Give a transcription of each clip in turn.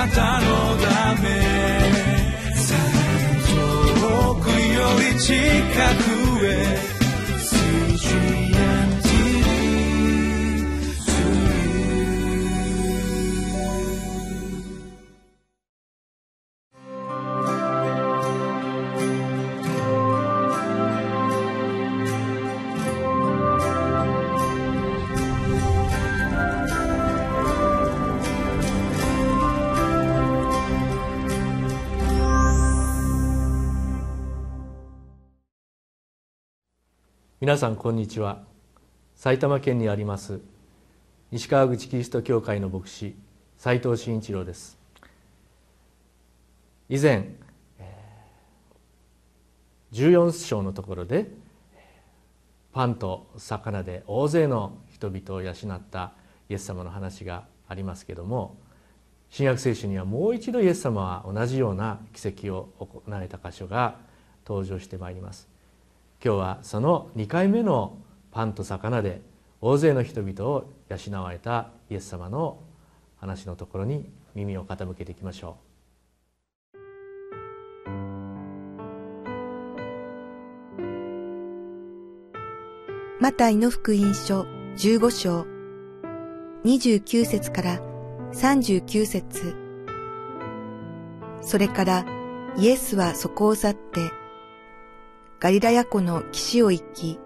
なたのため。遠くより近く。皆さんこんにちは。埼玉県にあります西川口キリスト教会の牧師斉藤慎一郎です。以前14章のところでパンと魚で大勢の人々を養ったイエス様の話がありますけども新約聖書にはもう一度イエス様は同じような奇跡を行われた箇所が登場してまいります。今日はその2回目のパンと魚で大勢の人々を養われたイエス様の話のところに耳を傾けていきましょう。マタイの福音書15章。29節から39節。それからイエスはそこを去ってガリラヤ湖の岸を行き、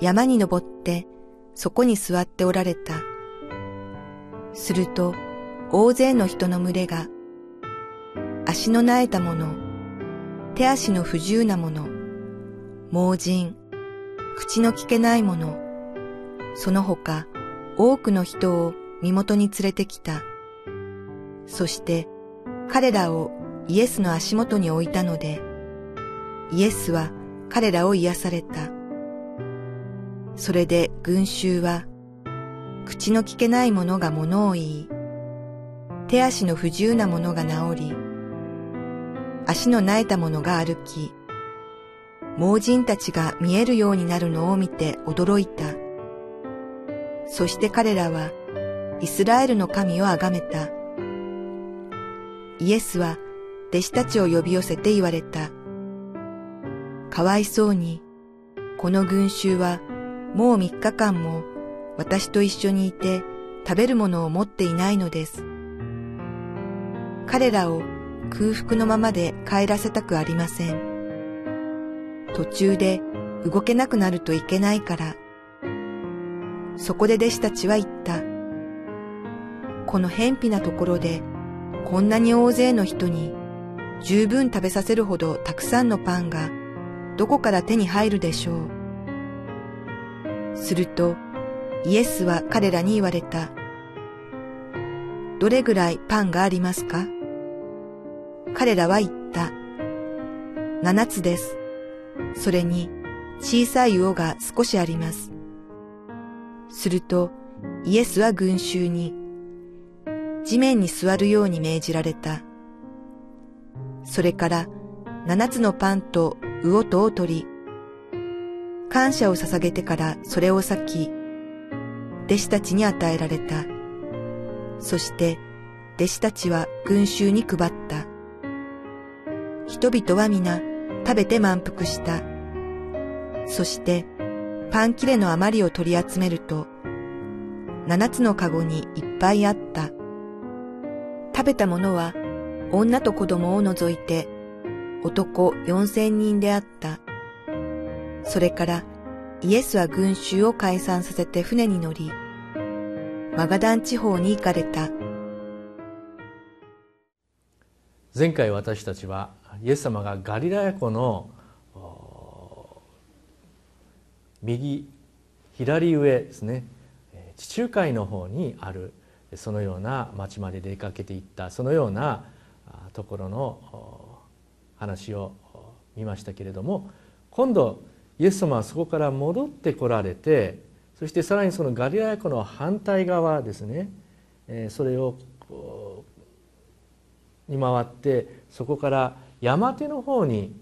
山に登ってそこに座っておられた。すると大勢の人の群れが、足の苗えた者、手足の不自由な者、盲人、口の聞けない者、その他多くの人を身元に連れてきた。そして彼らをイエスの足元に置いたので、イエスは彼らを癒された。それで群衆は、口の聞けない者が物を言い、手足の不自由な者が治り、足の苗えた者が歩き、盲人たちが見えるようになるのを見て驚いた。そして彼らはイスラエルの神をあがめた。イエスは弟子たちを呼び寄せて言われた。かわいそうに、この群衆はもう三日間も私と一緒にいて食べるものを持っていないのです。彼らを空腹のままで帰らせたくありません。途中で動けなくなるといけないから。そこで弟子たちは言った。この偏僻なところでこんなに大勢の人に十分食べさせるほどたくさんのパンがどこから手に入るでしょう？すると、イエスは彼らに言われた。どれぐらいパンがありますか？彼らは言った。七つです。それに小さい魚が少しあります。するとイエスは群衆に地面に座るように命じられた。それから七つのパンと魚とを取り、感謝を捧げてからそれを裂き、弟子たちに与えられた。そして弟子たちは群衆に配った。人々は皆食べて満腹した。そしてパン切れの余りを取り集めると、七つのかごにいっぱいあった。食べたものは女と子供を除いて男四千人であった。それからイエスは群衆を解散させて船に乗り、マガダン地方に行かれた。前回私たちはイエス様がガリラヤ湖の右左上ですね地中海の方にあるそのような町まで出かけていったそのようなところの話を見ましたけれども今度イエス様はそこから戻ってこられてそしてさらにそのガリラヤ湖の反対側ですねそれをに回ってそこから山手の方に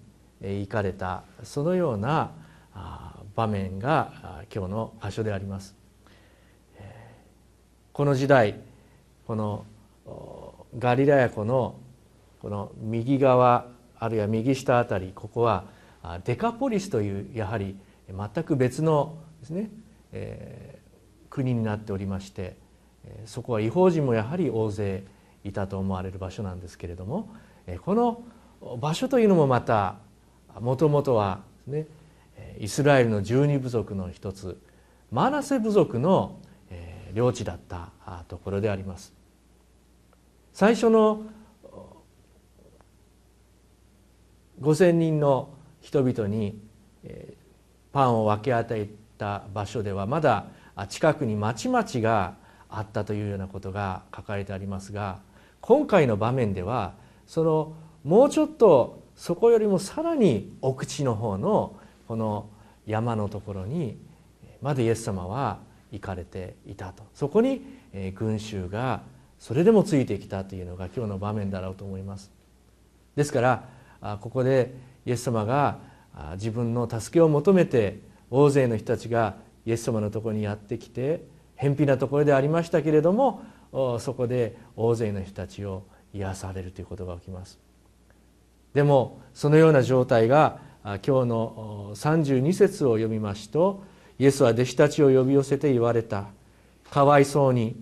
行かれたそのような場面が今日の箇所であります。この時代このガリラヤ湖のこの右側あるいは右下あたりここはデカポリスというやはり全く別のですね、えー、国になっておりましてそこは違法人もやはり大勢いたと思われる場所なんですけれどもこの場所というのもまたもともとはねイスラエルの十二部族の一つマナセ部族の領地だったところであります。最初の5,000人の人々にパンを分け与えた場所ではまだ近くに町々があったというようなことが書かれてありますが今回の場面ではそのもうちょっとそこよりもさらに奥地の方のこの山のところにまだイエス様は行かれていたと。そこに群衆がそれでもついてきたというのが今日の場面だろうと思います。ですからここでイエス様が自分の助けを求めて大勢の人たちがイエス様のところにやってきて偏僻なところでありましたけれどもそこで大勢の人たちを癒されるということが起きます。でもそのような状態が今日の32節を読みますとイエスは弟子たちを呼び寄せて言われた。かわいそうに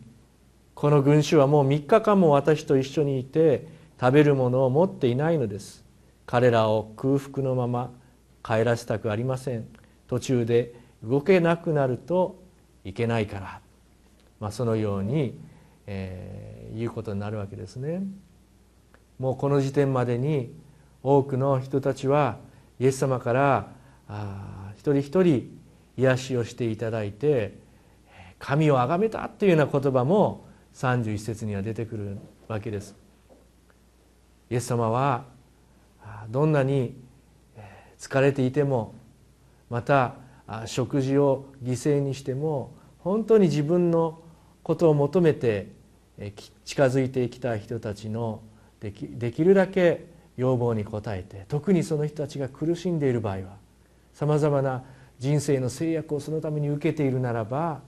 この群衆はもう3日間も私と一緒にいて食べるものを持っていないのです。彼らを空腹のまま帰らせたくありません。途中で動けなくなるといけないから、まあ、そのように、えー、言うことになるわけですね。もうこの時点までに多くの人たちはイエス様からあ一人一人癒しをしていただいて神を崇めたというような言葉も31節には出てくるわけです。イエス様はどんなに疲れていてもまた食事を犠牲にしても本当に自分のことを求めて近づいてきた人たちのできできるだけ要望に応えて特にその人たちが苦しんでいる場合はさまざまな人生の制約をそのために受けているならば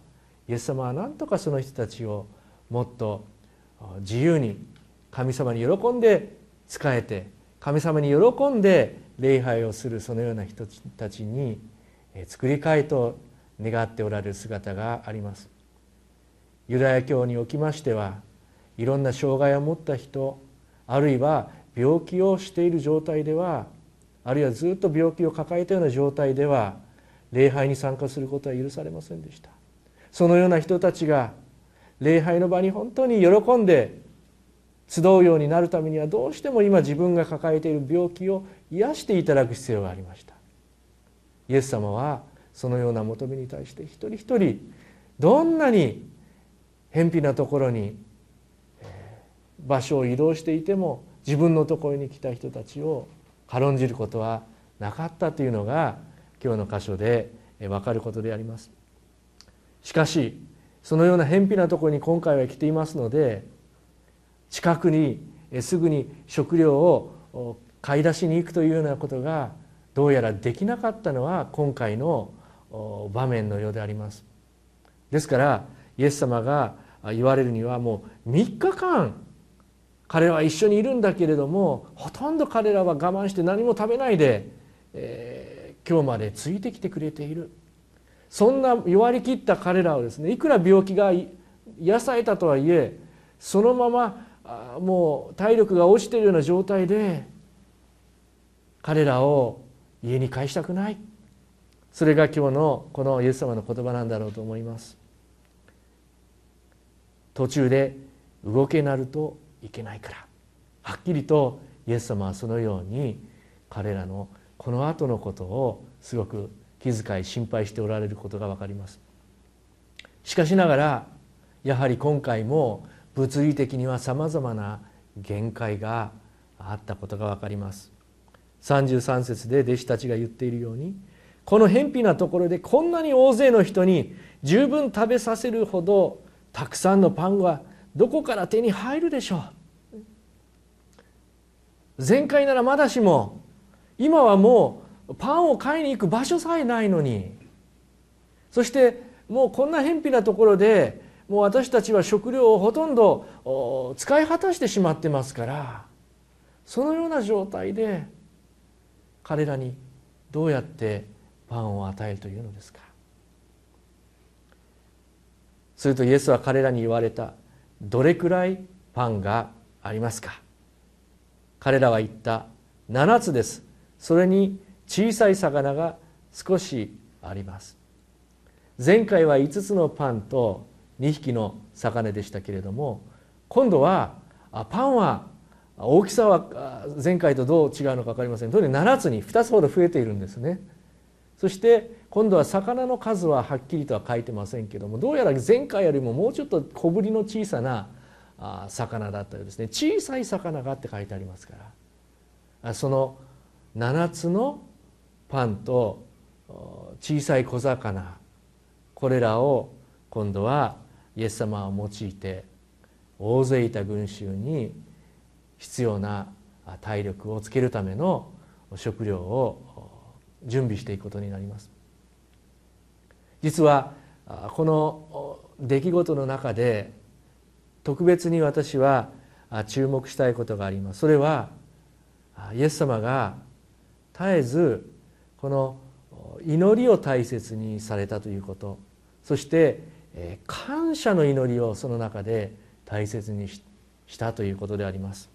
イエス様は何とかその人たちをもっと自由に神様に喜んで仕えて神様に喜んで礼拝をするそのような人たちに作り変えと願っておられる姿があります。ユダヤ教におきましてはいろんな障害を持った人あるいは病気をしている状態ではあるいはずっと病気を抱えたような状態では礼拝に参加することは許されませんでした。そのような人たちが礼拝の場に本当に喜んで集うようになるためにはどうしても今自分が抱えている病気を癒していただく必要がありました。イエス様はそのような求めに対して一人一人どんなに偏僻なところに場所を移動していても自分のところに来た人たちを軽んじることはなかったというのが今日の箇所で分かることであります。しかしそのような偏僻なところに今回は来ていますので近くにすぐに食料を買い出しに行くというようなことがどうやらできなかったのは今回の場面のようであります。ですからイエス様が言われるにはもう3日間彼らは一緒にいるんだけれどもほとんど彼らは我慢して何も食べないで、えー、今日までついてきてくれている。そんな弱りきった彼らをですねいくら病気が癒されたとはいえそのままもう体力が落ちているような状態で彼らを家に帰したくない。それが今日のこのイエス様の言葉なんだろうと思います。途中で動けなるといけないから。はっきりとイエス様はそのように彼らのこの後のことをすごく気遣い心配しておられることが分かります。しかしながらやはり今回も物理的にはさまざまな限界があったことが分かります。33節で弟子たちが言っているようにこの偏僻なところでこんなに大勢の人に十分食べさせるほどたくさんのパンはどこから手に入るでしょう。前回ならまだしも今はもうパンを買いに行く場所さえないのに。そしてもうこんな偏僻なところでもう私たちは食料をほとんど使い果たしてしまってますからそのような状態で彼らにどうやってパンを与えるというのですか。するとイエスは彼らに言われたどれくらいパンがありますか。彼らは言った7つです。それに小さい魚が少しあります。前回は5つのパンと2匹の魚でしたけれども今度はパンは大きさは前回とどう違うのか分かりません。とにかく7つに2つほど増えているんですね。そして今度は魚の数ははっきりとは書いてませんけどもどうやら前回よりももうちょっと小ぶりの小さな魚だったようですね。小さい魚がって書いてありますから。その7つのパンと小さい小魚これらを今度はイエス様を用いて大勢いた群衆に必要な体力をつけるための食料を準備していくことになります。実はこの出来事の中で特別に私は注目したいことがあります。それはイエス様が絶えずこの祈りを大切にされたということ。そして感謝の祈りをその中で大切にしたということであります。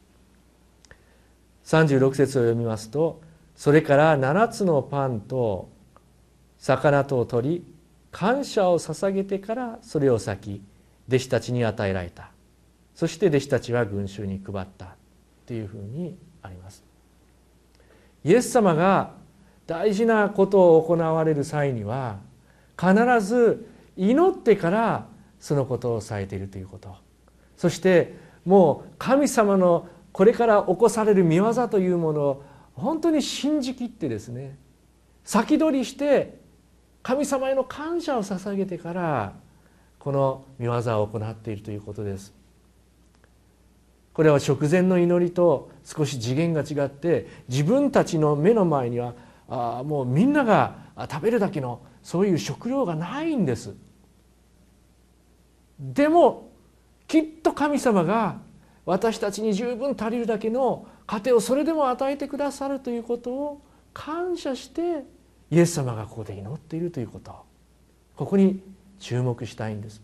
36節を読みますとそれから7つのパンと魚とを取り感謝を捧げてからそれを裂き弟子たちに与えられた。そして弟子たちは群衆に配ったというふうにあります。イエス様が大事なことを行われる際には必ず祈ってからそのことをされているということ。そしてもう神様のこれから起こされる見業というものを本当に信じきってですね先取りして神様への感謝を捧げてからこの見業を行っているということです。これは食前の祈りと少し次元が違って自分たちの目の前にはあもうみんなが食べるだけのそういう食料がないんです。でもきっと神様が私たちに十分足りるだけの糧をそれでも与えてくださるということを感謝してイエス様がここで祈っているということ。ここに注目したいんです。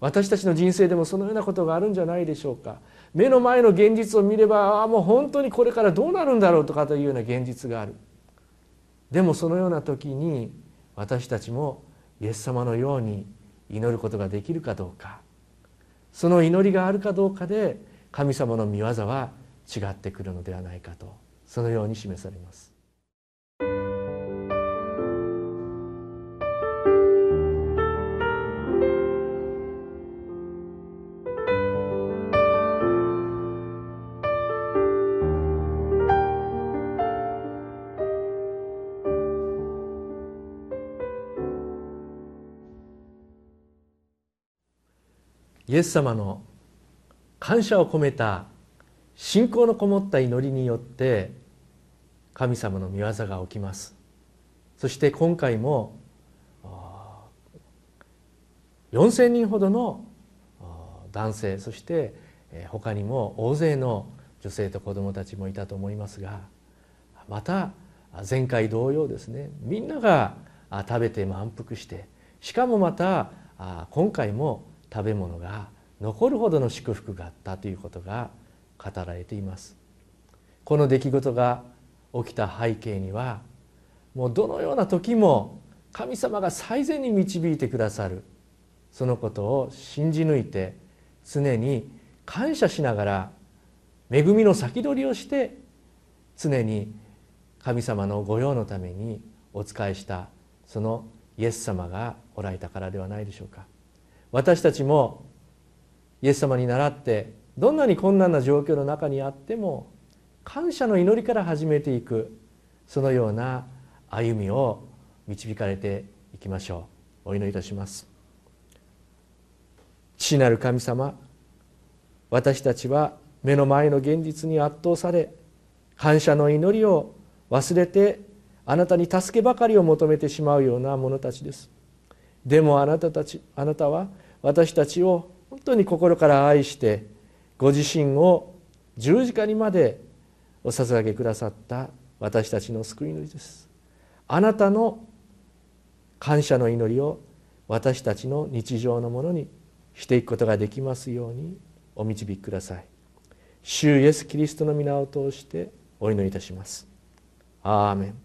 私たちの人生でもそのようなことがあるんじゃないでしょうか。目の前の現実を見ればああもう本当にこれからどうなるんだろうとかというような現実がある。でもそのような時に私たちもイエス様のように祈ることができるかどうかその祈りがあるかどうかで神様の御業は違ってくるのではないかとそのように示されます。イエス様の感謝を込めた信仰のこもった祈りによって神様の御業が起きます。そして今回も4,000人ほどの男性そして他にも大勢の女性と子どもたちもいたと思いますがまた前回同様ですね。みんなが食べて満腹してしかもまた今回も食べ物が残るほどの祝福があったということが語られていますこの出来事が起きた背景にはもうどのような時も神様が最善に導いてくださるそのことを信じ抜いて常に感謝しながら恵みの先取りをして常に神様の御用のためにお仕えしたそのイエス様がおられたからではないでしょうか。私たちもイエス様に倣ってどんなに困難な状況の中にあっても感謝の祈りから始めていくそのような歩みを導かれていきましょう。お祈りいたします。父なる神様私たちは目の前の現実に圧倒され感謝の祈りを忘れてあなたに助けばかりを求めてしまうような者たちです。でもあなたたちあなたは私たちを本当に心から愛してご自身を十字架にまでお捧げくださった私たちの救い主です。あなたの感謝の祈りを私たちの日常のものにしていくことができますようにお導きください。主イエス・キリストの皆を通してお祈りいたします。アーメン。